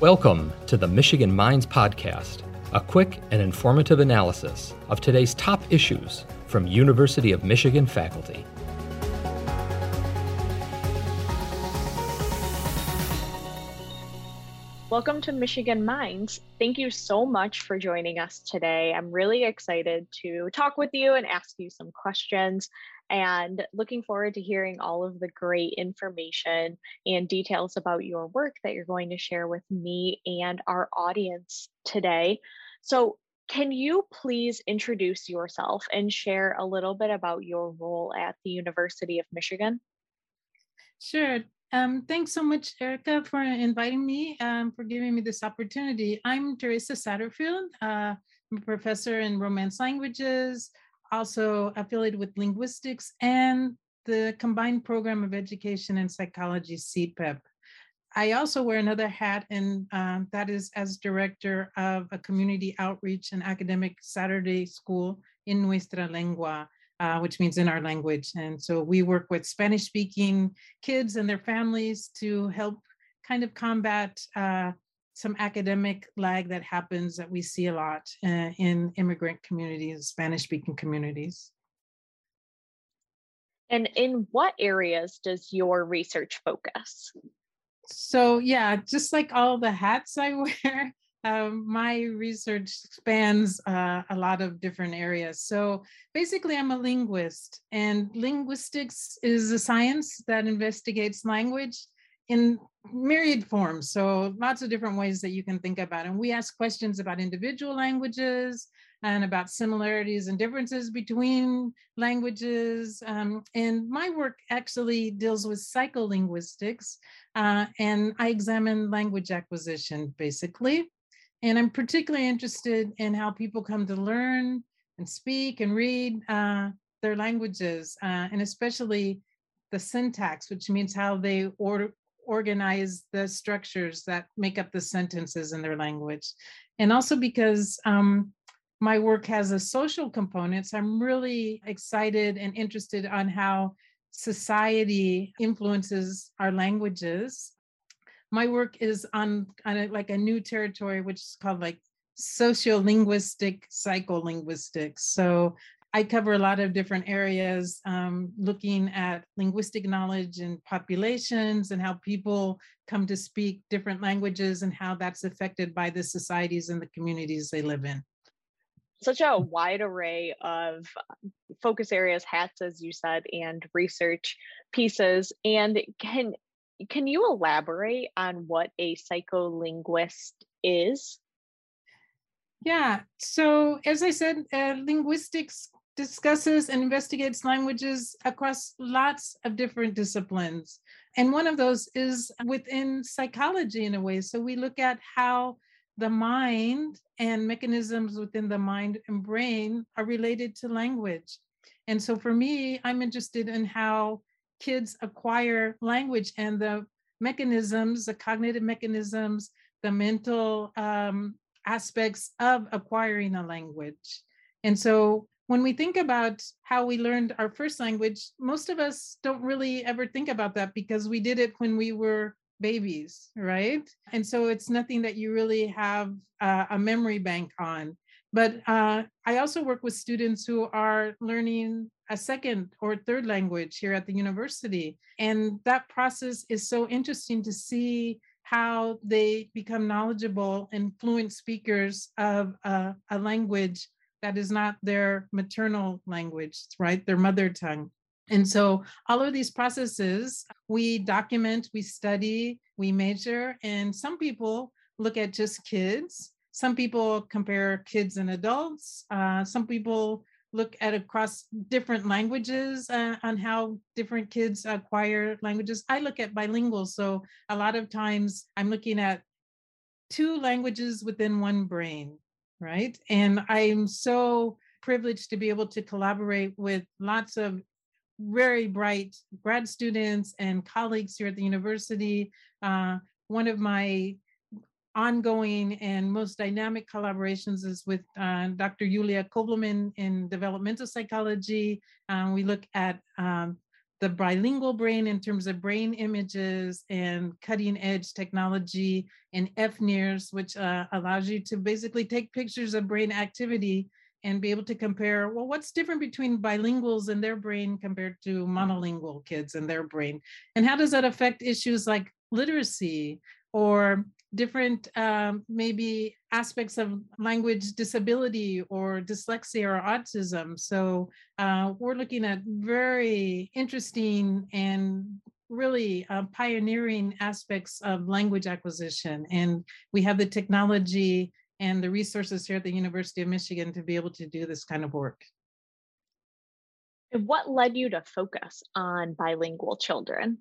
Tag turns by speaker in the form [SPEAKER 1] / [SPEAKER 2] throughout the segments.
[SPEAKER 1] Welcome to the Michigan Minds Podcast, a quick and informative analysis of today's top issues from University of Michigan faculty.
[SPEAKER 2] Welcome to Michigan Minds. Thank you so much for joining us today. I'm really excited to talk with you and ask you some questions and looking forward to hearing all of the great information and details about your work that you're going to share with me and our audience today. So, can you please introduce yourself and share a little bit about your role at the University of Michigan?
[SPEAKER 3] Sure. Um, thanks so much, Erica, for inviting me, um, for giving me this opportunity. I'm Teresa Satterfield. Uh, I'm a professor in Romance languages, also affiliated with linguistics and the combined program of education and psychology, CPEP. I also wear another hat, and um, that is as director of a community outreach and academic Saturday school in Nuestra Lengua, uh, which means in our language. And so we work with Spanish speaking kids and their families to help kind of combat uh, some academic lag that happens that we see a lot uh, in immigrant communities, Spanish speaking communities.
[SPEAKER 2] And in what areas does your research focus?
[SPEAKER 3] So, yeah, just like all the hats I wear, um, my research spans uh, a lot of different areas. So basically, I'm a linguist, and linguistics is a science that investigates language in myriad forms. So lots of different ways that you can think about it. And we ask questions about individual languages and about similarities and differences between languages. Um, and my work actually deals with psycholinguistics, uh, and I examine language acquisition basically. And I'm particularly interested in how people come to learn and speak and read uh, their languages, uh, and especially the syntax, which means how they order, organize the structures that make up the sentences in their language. And also because um, my work has a social component, so I'm really excited and interested on how society influences our languages my work is on on of like a new territory, which is called like sociolinguistic psycholinguistics. So I cover a lot of different areas, um, looking at linguistic knowledge and populations and how people come to speak different languages and how that's affected by the societies and the communities they live in.
[SPEAKER 2] Such a wide array of focus areas, hats, as you said, and research pieces. And can can you elaborate on what a psycholinguist is?
[SPEAKER 3] Yeah, so as I said, uh, linguistics discusses and investigates languages across lots of different disciplines. And one of those is within psychology in a way. So we look at how the mind and mechanisms within the mind and brain are related to language. And so for me, I'm interested in how kids acquire language and the mechanisms, the cognitive mechanisms, the mental um, aspects of acquiring a language. And so when we think about how we learned our first language, most of us don't really ever think about that because we did it when we were babies, right? And so it's nothing that you really have uh, a memory bank on. But uh, I also work with students who are learning a second or third language here at the university. And that process is so interesting to see how they become knowledgeable and fluent speakers of a, a language that is not their maternal language, right? Their mother tongue. And so all of these processes, we document, we study, we measure, and some people look at just kids some people compare kids and adults. Uh, some people look at across different languages uh, on how different kids acquire languages. I look at bilingual. So a lot of times I'm looking at two languages within one brain, right? And I'm so privileged to be able to collaborate with lots of very bright grad students and colleagues here at the university. Uh, one of my ongoing and most dynamic collaborations is with uh, Dr. Julia Kovelman in developmental psychology. Um, we look at um, the bilingual brain in terms of brain images and cutting edge technology and FNIRS, which uh, allows you to basically take pictures of brain activity and be able to compare, well, what's different between bilinguals and their brain compared to monolingual kids and their brain? And how does that affect issues like literacy or different um, maybe aspects of language disability or dyslexia or autism. So uh, we're looking at very interesting and really uh, pioneering aspects of language acquisition. And we have the technology and the resources here at the University of Michigan to be able to do this kind of work.
[SPEAKER 2] What led you to focus on bilingual children?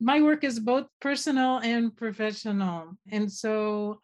[SPEAKER 3] My work is both personal and professional. And so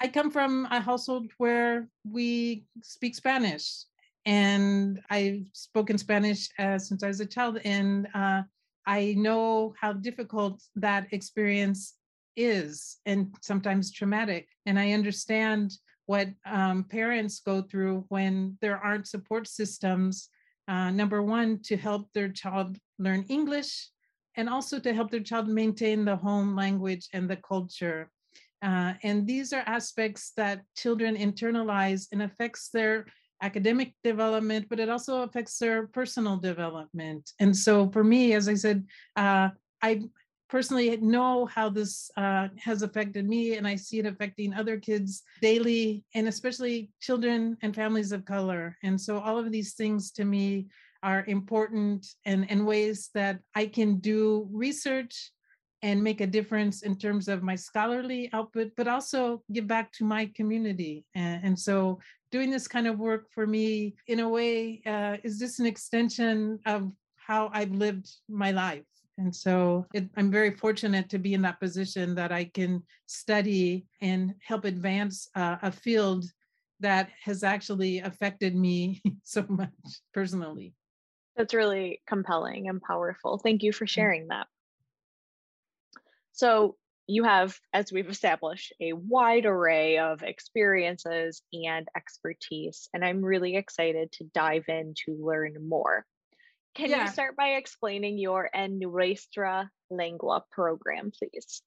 [SPEAKER 3] I come from a household where we speak Spanish. And I've spoken Spanish uh, since I was a child. And uh, I know how difficult that experience is and sometimes traumatic. And I understand what um, parents go through when there aren't support systems. Uh, number one, to help their child learn English, and also to help their child maintain the home language and the culture. Uh, and these are aspects that children internalize and affects their academic development, but it also affects their personal development. And so for me, as I said, uh, I personally know how this uh, has affected me and I see it affecting other kids daily and especially children and families of color. And so all of these things to me are important and, and ways that I can do research and make a difference in terms of my scholarly output, but also give back to my community. And, and so doing this kind of work for me, in a way, uh, is just an extension of how I've lived my life. And so it, I'm very fortunate to be in that position that I can study and help advance uh, a field that has actually affected me so much personally.
[SPEAKER 2] That's really compelling and powerful. Thank you for mm. sharing that. So, you have, as we've established, a wide array of experiences and expertise, and I'm really excited to dive in to learn more. Can yeah. you start by explaining your En Nuestra Lengua program, please?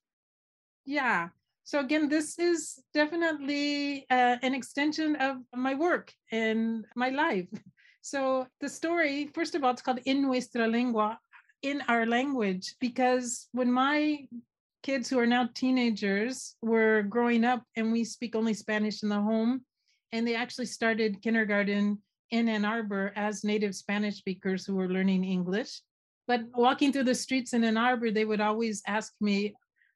[SPEAKER 3] Yeah. So, again, this is definitely uh, an extension of my work and my life. So the story, first of all, it's called En Nuestra Lengua, in our language, because when my kids who are now teenagers were growing up and we speak only Spanish in the home, and they actually started kindergarten in Ann Arbor as native Spanish speakers who were learning English. But walking through the streets in Ann Arbor, they would always ask me,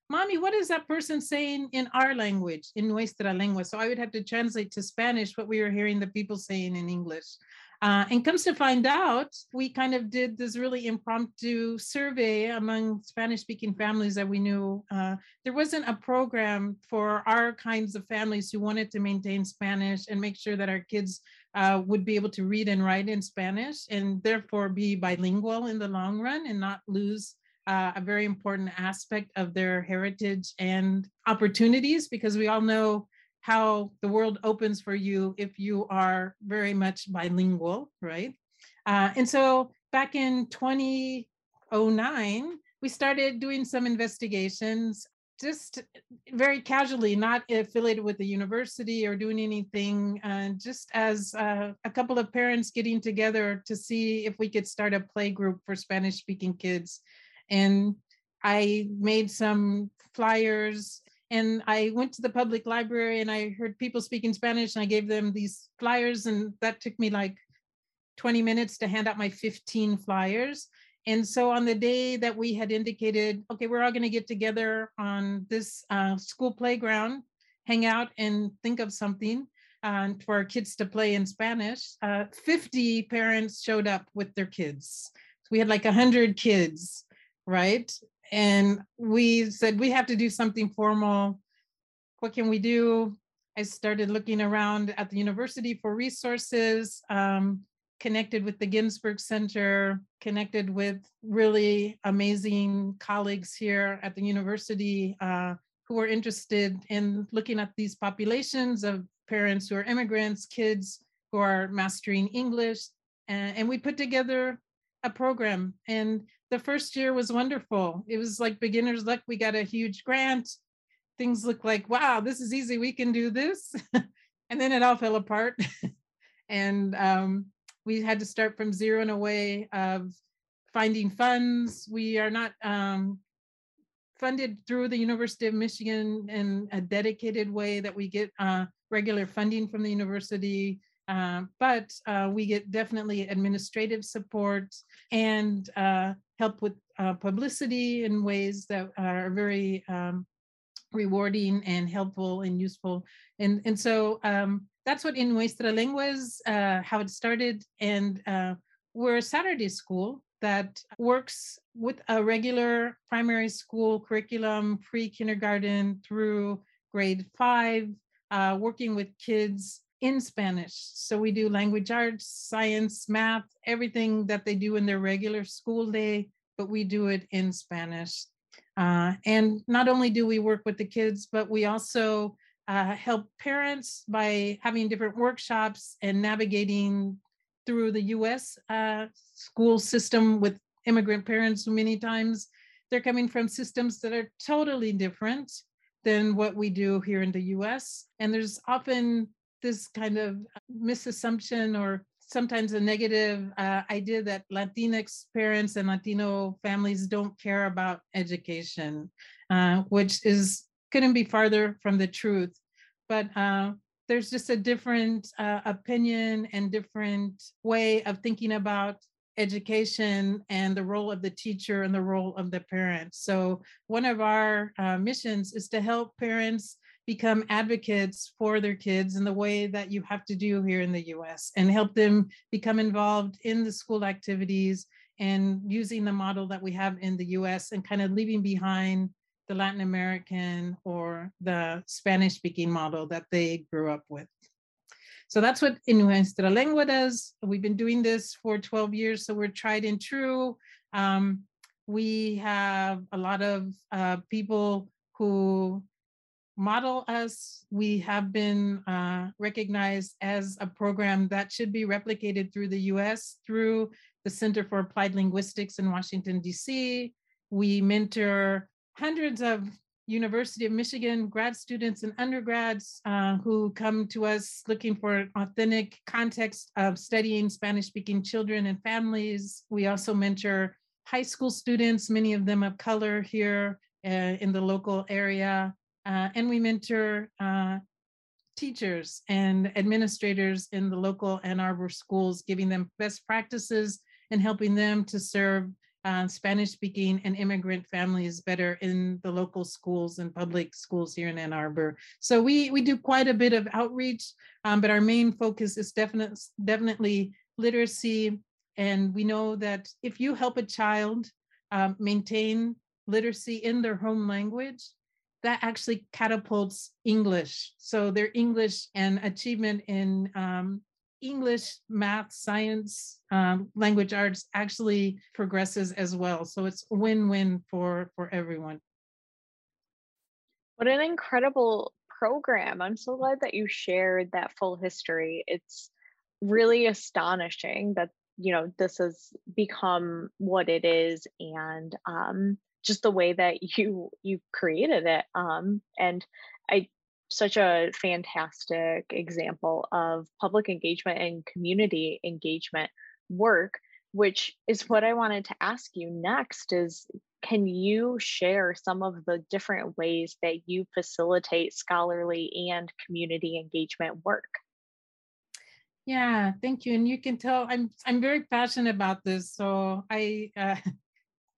[SPEAKER 3] Mommy, what is that person saying in our language, in nuestra lengua? So I would have to translate to Spanish what we were hearing the people saying in English. Uh, and comes to find out, we kind of did this really impromptu survey among Spanish speaking families that we knew. Uh, there wasn't a program for our kinds of families who wanted to maintain Spanish and make sure that our kids uh, would be able to read and write in Spanish and therefore be bilingual in the long run and not lose uh, a very important aspect of their heritage and opportunities because we all know how the world opens for you if you are very much bilingual, right? Uh, and so back in 2009, we started doing some investigations just very casually, not affiliated with the university or doing anything, uh, just as uh, a couple of parents getting together to see if we could start a play group for Spanish speaking kids. And I made some flyers and I went to the public library and I heard people speaking Spanish and I gave them these flyers and that took me like 20 minutes to hand out my 15 flyers. And so on the day that we had indicated, okay, we're all going to get together on this uh, school playground, hang out and think of something uh, for our kids to play in Spanish, uh, 50 parents showed up with their kids. So we had like 100 kids, right? And we said we have to do something formal. What can we do? I started looking around at the university for resources um, connected with the Ginsberg center connected with really amazing colleagues here at the university uh, who were interested in looking at these populations of parents who are immigrants kids who are mastering english. And, and we put together a program. And the first year was wonderful. It was like beginner's luck. We got a huge grant. Things look like, wow, this is easy. We can do this. and then it all fell apart. and um, we had to start from zero in a way of finding funds. We are not um, funded through the University of Michigan in a dedicated way that we get uh, regular funding from the university. Uh, but uh, we get definitely administrative support and uh, help with uh, publicity in ways that are very um, rewarding and helpful and useful. And, and so um, that's what En Nuestra Lengua is, uh, how it started. And uh, we're a Saturday school that works with a regular primary school curriculum, pre kindergarten through grade five, uh, working with kids in Spanish. So we do language arts, science, math, everything that they do in their regular school day, but we do it in Spanish. Uh, and not only do we work with the kids, but we also uh, help parents by having different workshops and navigating through the US uh, school system with immigrant parents who many times. They're coming from systems that are totally different than what we do here in the US. And there's often this kind of misassumption or sometimes a negative uh, idea that Latinx parents and Latino families don't care about education, uh, which is couldn't be farther from the truth. But uh, there's just a different uh, opinion and different way of thinking about education and the role of the teacher and the role of the parent. So one of our uh, missions is to help parents become advocates for their kids in the way that you have to do here in the US and help them become involved in the school activities and using the model that we have in the US and kind of leaving behind the Latin American or the Spanish speaking model that they grew up with. So that's what En Nuestra Lengua does. We've been doing this for 12 years, so we're tried and true. Um, we have a lot of uh, people who model us. We have been uh, recognized as a program that should be replicated through the US through the Center for Applied Linguistics in Washington, DC. We mentor hundreds of University of Michigan grad students and undergrads uh, who come to us looking for an authentic context of studying Spanish speaking children and families. We also mentor high school students, many of them of color here uh, in the local area. Uh, and we mentor uh, teachers and administrators in the local Ann Arbor schools, giving them best practices and helping them to serve uh, Spanish speaking and immigrant families better in the local schools and public schools here in Ann Arbor. So we, we do quite a bit of outreach, um, but our main focus is definitely, definitely literacy. And we know that if you help a child um, maintain literacy in their home language, that actually catapults English. So their English and achievement in um, English, math, science, um, language arts actually progresses as well. So it's win-win for for everyone.
[SPEAKER 2] What an incredible program. I'm so glad that you shared that full history. It's really astonishing that you know this has become what it is and um, just the way that you you created it um, and i such a fantastic example of public engagement and community engagement work which is what i wanted to ask you next is can you share some of the different ways that you facilitate scholarly and community engagement work?
[SPEAKER 3] Yeah thank you and you can tell i'm i'm very passionate about this so i uh,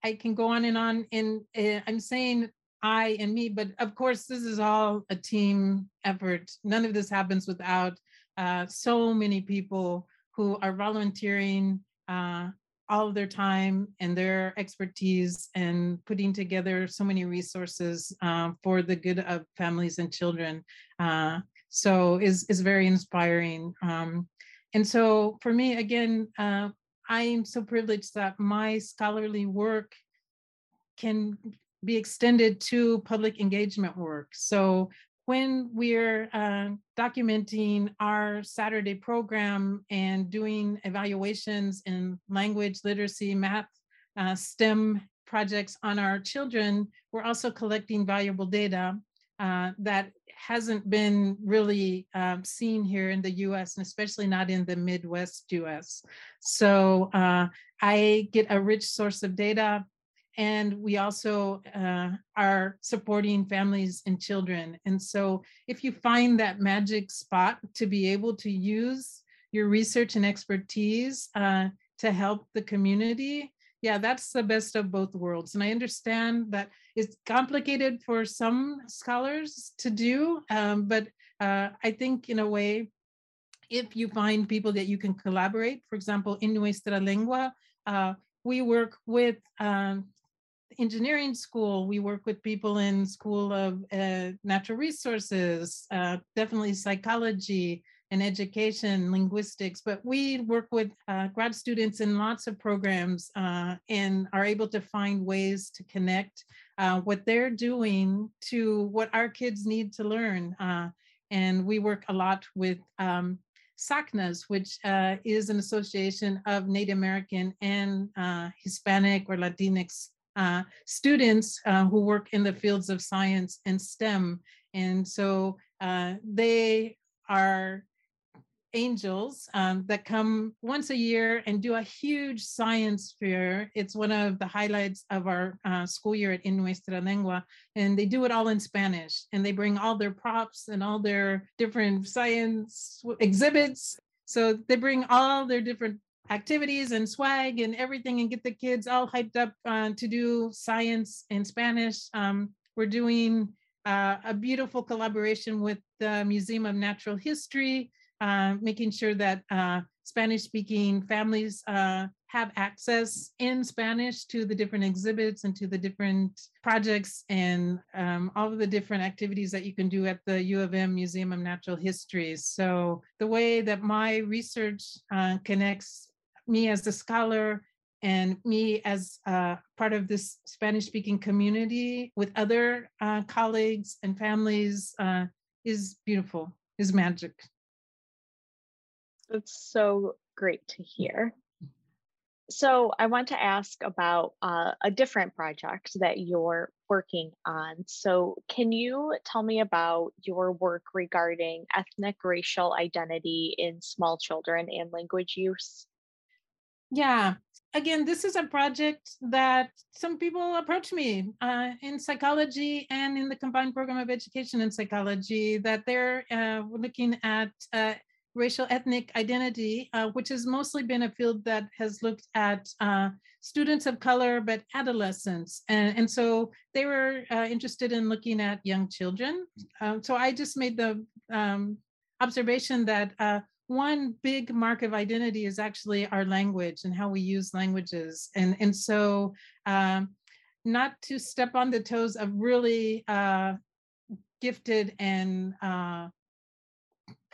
[SPEAKER 3] I can go on and on. And uh, I'm saying I and me, but of course, this is all a team effort. None of this happens without uh, so many people who are volunteering uh, all of their time and their expertise and putting together so many resources uh, for the good of families and children. Uh, so is is very inspiring. Um, and so for me, again, uh, I am so privileged that my scholarly work can be extended to public engagement work. So when we're uh, documenting our Saturday program and doing evaluations in language, literacy, math, uh, STEM projects on our children, we're also collecting valuable data uh, that hasn't been really um, seen here in the US and especially not in the Midwest US. So uh, I get a rich source of data and we also uh, are supporting families and children. And so if you find that magic spot to be able to use your research and expertise uh, to help the community, yeah, that's the best of both worlds. And I understand that it's complicated for some scholars to do, um, but uh, I think in a way, if you find people that you can collaborate, for example, in Nuestra Lengua, uh, we work with um, engineering school, we work with people in School of uh, Natural Resources, uh, definitely psychology, in education, linguistics, but we work with uh, grad students in lots of programs uh, and are able to find ways to connect uh, what they're doing to what our kids need to learn. Uh, and we work a lot with um, SACNAS, which uh, is an association of Native American and uh, Hispanic or Latinx students who work in the fields of science and STEM. And so they are angels um, that come once a year and do a huge science fair. It's one of the highlights of our uh, school year at En Nuestra Lengua. And they do it all in Spanish. And they bring all their props and all their different science exhibits. So they bring all their different activities and swag and everything and get the kids all hyped up uh, to do science in Spanish. Um, we're doing uh, a beautiful collaboration with the Museum of Natural History uh, making sure that uh, Spanish speaking families uh, have access in Spanish to the different exhibits and to the different projects and um, all of the different activities that you can do at the U of M Museum of Natural History. So the way that my research uh, connects me as a scholar and me as uh, part of this Spanish speaking community with other uh, colleagues and families uh, is beautiful, is magic.
[SPEAKER 2] That's so great to hear. So, I want to ask about uh, a different project that you're working on. So, can you tell me about your work regarding ethnic racial identity in small children and language use?
[SPEAKER 3] Yeah. Again, this is a project that some people approach me uh, in psychology and in the combined program of education and psychology that they're uh, looking at uh, racial ethnic identity, uh, which has mostly been a field that has looked at uh, students of color, but adolescents. And, and so they were uh, interested in looking at young children. Um, so I just made the um, observation that uh, one big mark of identity is actually our language and how we use languages. And, and so um, not to step on the toes of really uh, gifted and uh,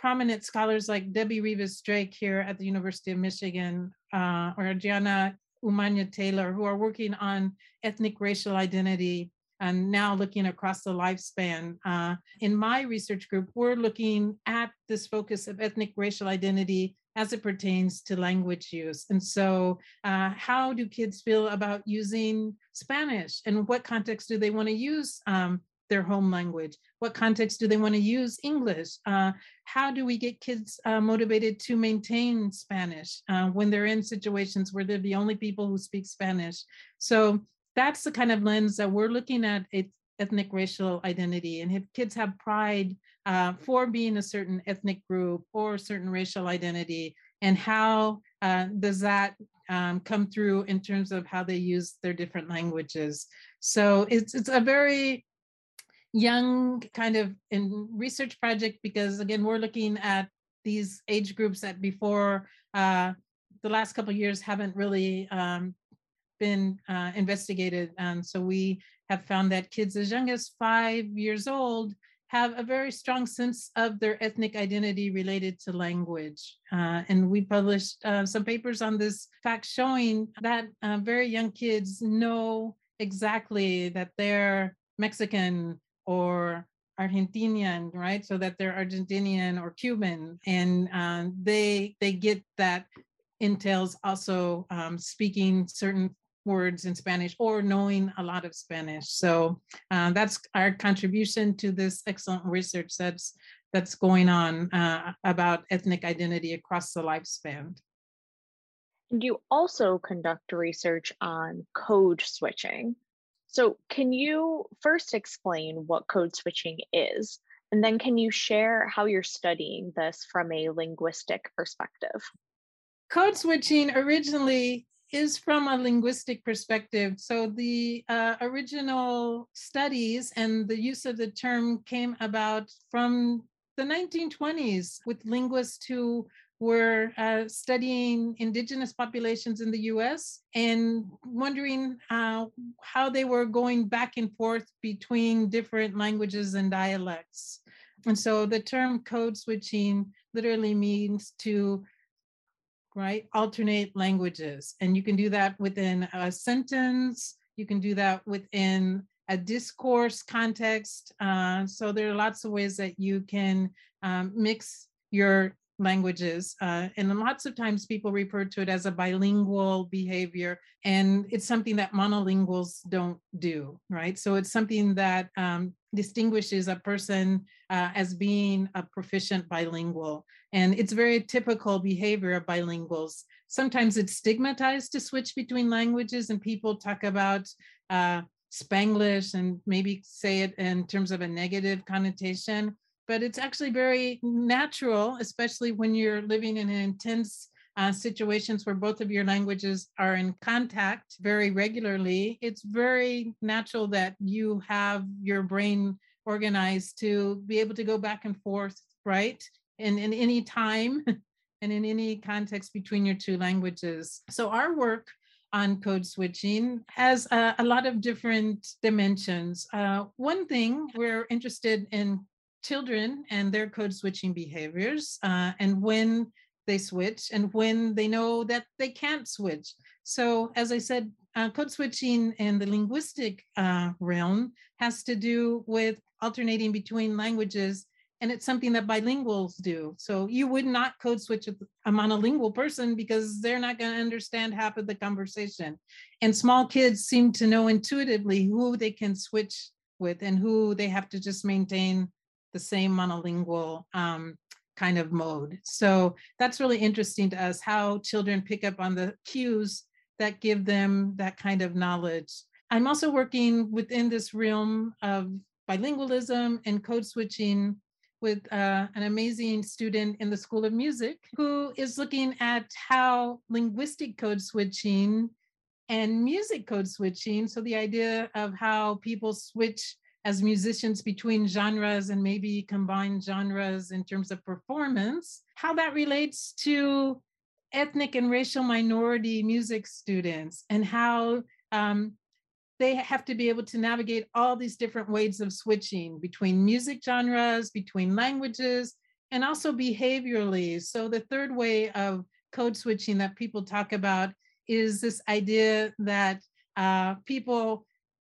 [SPEAKER 3] prominent scholars like Debbie Rivas Drake here at the University of Michigan uh, or Gianna Umaña Taylor, who are working on ethnic racial identity and now looking across the lifespan. Uh, in my research group, we're looking at this focus of ethnic racial identity as it pertains to language use. And so, uh, how do kids feel about using Spanish and what context do they want to use um, their home language? What context do they want to use English? Uh, how do we get kids uh, motivated to maintain Spanish uh, when they're in situations where they're the only people who speak Spanish? So that's the kind of lens that we're looking at ethnic racial identity. And if kids have pride uh, for being a certain ethnic group or certain racial identity, and how uh, does that um, come through in terms of how they use their different languages? So it's it's a very young kind of in research project because again we're looking at these age groups that before uh, the last couple years haven't really um, been uh, investigated and so we have found that kids as young as five years old have a very strong sense of their ethnic identity related to language. Uh, and we published uh, some papers on this fact showing that uh, very young kids know exactly that they're Mexican or Argentinian, right? So that they're Argentinian or Cuban, and um, they they get that entails also um, speaking certain words in Spanish or knowing a lot of Spanish. So uh, that's our contribution to this excellent research that's that's going on uh, about ethnic identity across the lifespan.
[SPEAKER 2] And you also conduct research on code switching. So, can you first explain what code switching is? And then, can you share how you're studying this from a linguistic perspective?
[SPEAKER 3] Code switching originally is from a linguistic perspective. So, the uh, original studies and the use of the term came about from the 1920s with linguists who were uh, studying indigenous populations in the US and wondering uh, how they were going back and forth between different languages and dialects. And so the term code switching literally means to right alternate languages. And you can do that within a sentence. You can do that within a discourse context. Uh, so there are lots of ways that you can um, mix your languages. Uh, and lots of times people refer to it as a bilingual behavior, and it's something that monolinguals don't do, right? So it's something that um, distinguishes a person uh, as being a proficient bilingual. And it's very typical behavior of bilinguals. Sometimes it's stigmatized to switch between languages, and people talk about uh, Spanglish and maybe say it in terms of a negative connotation but it's actually very natural, especially when you're living in intense uh, situations where both of your languages are in contact very regularly. It's very natural that you have your brain organized to be able to go back and forth, right? In, in any time and in any context between your two languages. So our work on code switching has a, a lot of different dimensions. Uh, one thing we're interested in children and their code switching behaviors uh, and when they switch and when they know that they can't switch. So, as I said, uh, code switching in the linguistic uh, realm has to do with alternating between languages, and it's something that bilinguals do. So, you would not code switch a monolingual person because they're not going to understand half of the conversation. And small kids seem to know intuitively who they can switch with and who they have to just maintain the same monolingual um, kind of mode. So that's really interesting to us how children pick up on the cues that give them that kind of knowledge. I'm also working within this realm of bilingualism and code switching with uh, an amazing student in the School of Music who is looking at how linguistic code switching and music code switching, so the idea of how people switch as musicians between genres and maybe combine genres in terms of performance, how that relates to ethnic and racial minority music students and how um, they have to be able to navigate all these different ways of switching between music genres, between languages, and also behaviorally. So, the third way of code switching that people talk about is this idea that uh, people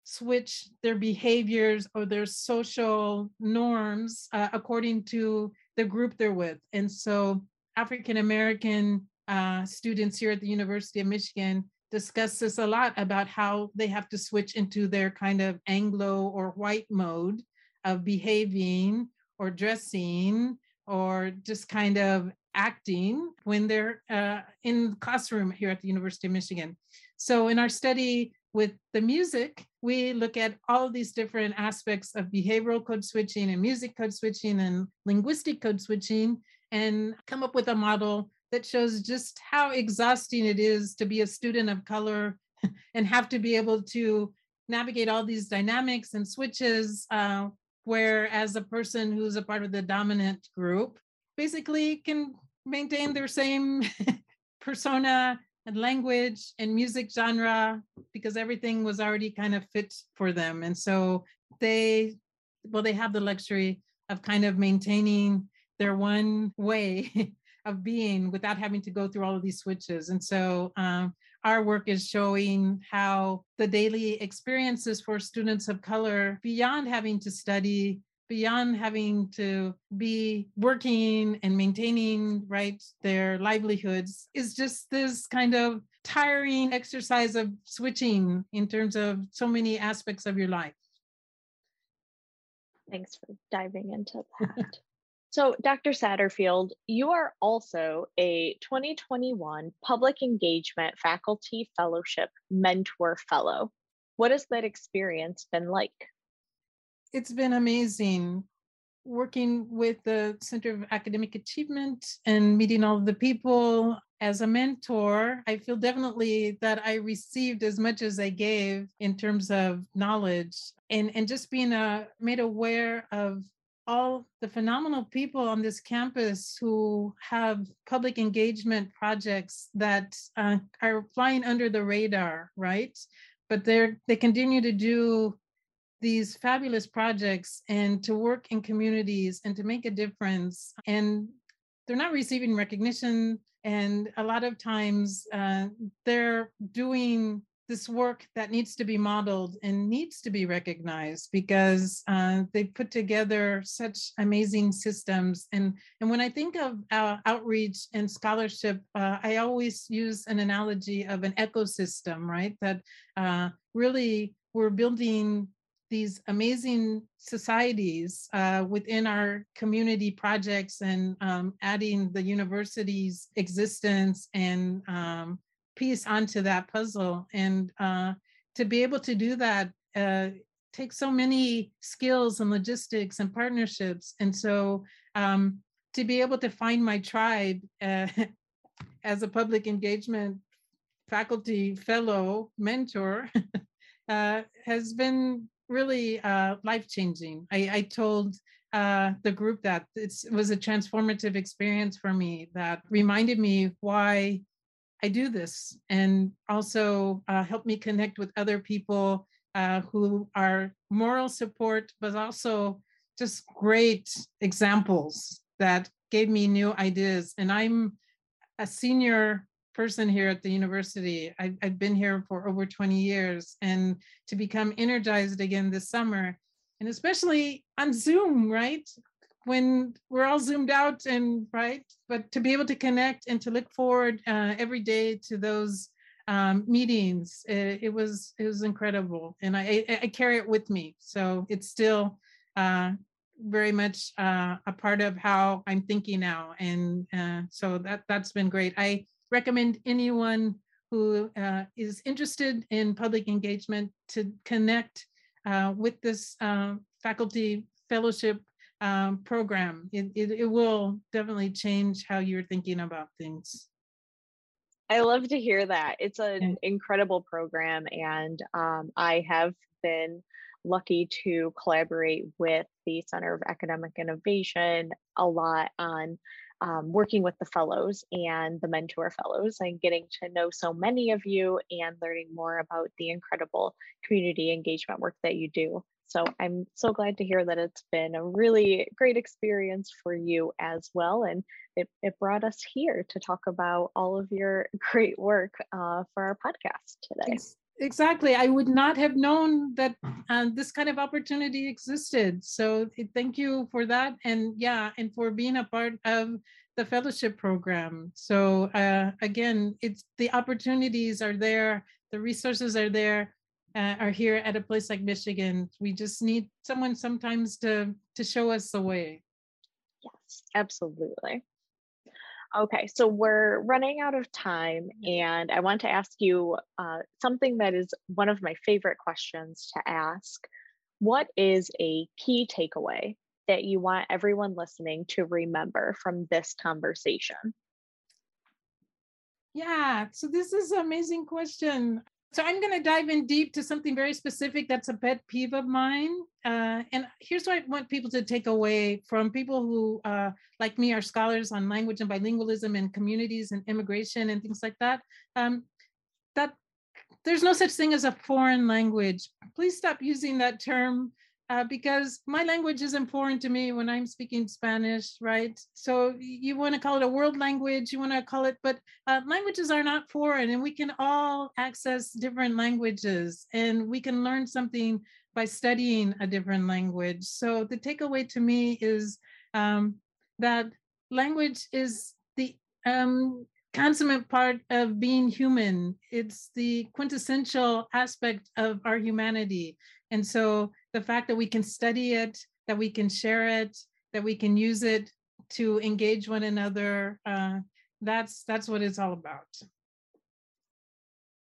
[SPEAKER 3] switch their behaviors or their social norms uh, according to the group they're with. And so African American uh, students here at the University of Michigan discuss this a lot about how they have to switch into their kind of Anglo or white mode of behaving or dressing or just kind of acting when they're uh, in the classroom here at the University of Michigan. So in our study, with the music, we look at all these different aspects of behavioral code switching and music code switching and linguistic code switching and come up with a model that shows just how exhausting it is to be a student of color and have to be able to navigate all these dynamics and switches uh, whereas a person who's a part of the dominant group basically can maintain their same persona and language and music genre because everything was already kind of fit for them. And so they, well, they have the luxury of kind of maintaining their one way of being without having to go through all of these switches. And so um, our work is showing how the daily experiences for students of color, beyond having to study beyond having to be working and maintaining right their livelihoods is just this kind of tiring exercise of switching in terms of so many aspects of your life.
[SPEAKER 2] Thanks for diving into that. So dr satterfield you are also a 2021 public engagement faculty fellowship mentor fellow. What has that experience been like
[SPEAKER 3] it's been amazing working with the Center of Academic Achievement and meeting all the people as a mentor. I feel definitely that I received as much as I gave in terms of knowledge and, and just being uh, made aware of all the phenomenal people on this campus who have public engagement projects that uh, are flying under the radar, right? But they're they continue to do these fabulous projects and to work in communities and to make a difference. And they're not receiving recognition. And a lot of times uh, they're doing this work that needs to be modeled and needs to be recognized because uh, they put together such amazing systems. And, and when I think of uh, outreach and scholarship, uh, I always use an analogy of an ecosystem, right? That uh, really we're building these amazing societies uh, within our community projects and um, adding the university's existence and um, piece onto that puzzle. And uh, to be able to do that uh, takes so many skills and logistics and partnerships. And so um, to be able to find my tribe uh, as a public engagement faculty fellow mentor uh, has been really uh, life changing. I, I told uh, the group that it was a transformative experience for me that reminded me why I do this and also uh, helped me connect with other people uh, who are moral support, but also just great examples that gave me new ideas. And I'm a senior person here at the university. I've, I've been here for over 20 years and to become energized again this summer, and especially on Zoom, right? When we're all zoomed out and right, but to be able to connect and to look forward uh, every day to those um, meetings, it, it, was it was incredible, and I, I, I carry it with me. So it's still uh, very much uh, a part of how I'm thinking now, and uh, so that that's been great. I recommend anyone who uh, is interested in public engagement to connect uh, with this uh, faculty fellowship um, program. It, it, it, will definitely change how you're thinking about things.
[SPEAKER 2] I love to hear that. It's an yeah. incredible program, and um, I have been lucky to collaborate with the Center of Academic Innovation a lot on um, working with the fellows and the mentor fellows and getting to know so many of you and learning more about the incredible community engagement work that you do. So I'm so glad to hear that it's been a really great experience for you as well. And it, it brought us here to talk about all of your great work uh, for our podcast today.
[SPEAKER 3] Exactly. I would not have known that uh, this kind of opportunity existed. So thank you for that. And yeah, and for being a part of the fellowship program. So uh, again, it's the opportunities are there, the resources are there, uh, are here at a place like Michigan. We just need someone sometimes to to show us the way.
[SPEAKER 2] Yes, absolutely. Okay, so we're running out of time, and I want to ask you uh, something that is one of my favorite questions to ask. What is a key takeaway that you want everyone listening to remember from this conversation?
[SPEAKER 3] Yeah, so this is an amazing question. So I'm going to dive in deep to something very specific that's a pet peeve of mine. Uh, and here's what I want people to take away from people who, uh, like me, are scholars on language and bilingualism and communities and immigration and things like that. Um, that there's no such thing as a foreign language. Please stop using that term uh, because my language is important to me when I'm speaking Spanish, right? So you want to call it a world language, you want to call it, but uh, languages are not foreign, and we can all access different languages, and we can learn something by studying a different language. So the takeaway to me is um, that language is the um, consummate part of being human. It's the quintessential aspect of our humanity. And so the fact that we can study it, that we can share it, that we can use it to engage one another, uh, that's that's what it's all about.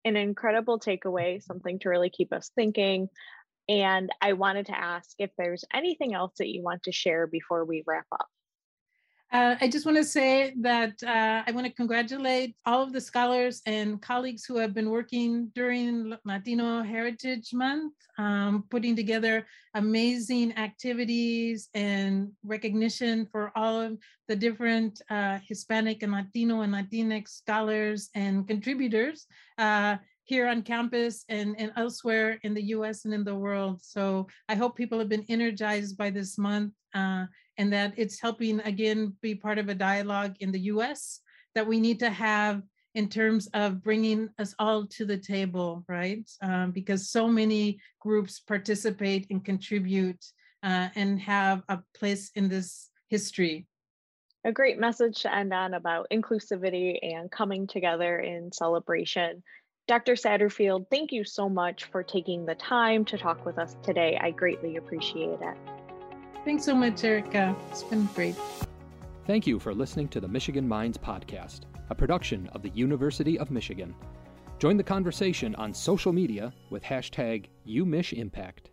[SPEAKER 2] An incredible takeaway, something to really keep us thinking. And I wanted to ask if there's anything else that you want to share before we wrap up.
[SPEAKER 3] Uh, I just want to say that uh, I want to congratulate all of the scholars and colleagues who have been working during Latino Heritage Month, um, putting together amazing activities and recognition for all of the different uh, Hispanic and Latino and Latinx scholars and contributors uh, here on campus and, and elsewhere in the US and in the world. So I hope people have been energized by this month uh, and that it's helping again be part of a dialogue in the US that we need to have in terms of bringing us all to the table, right? Um, because so many groups participate and contribute uh, and have a place in this history.
[SPEAKER 2] A great message to end on about inclusivity and coming together in celebration. Dr. Satterfield, thank you so much for taking the time to talk with us today. I greatly appreciate it.
[SPEAKER 3] Thanks so much, Erica. It's been great.
[SPEAKER 1] Thank you for listening to the Michigan Minds Podcast, a production of the University of Michigan. Join the conversation on social media with hashtag UMichImpact.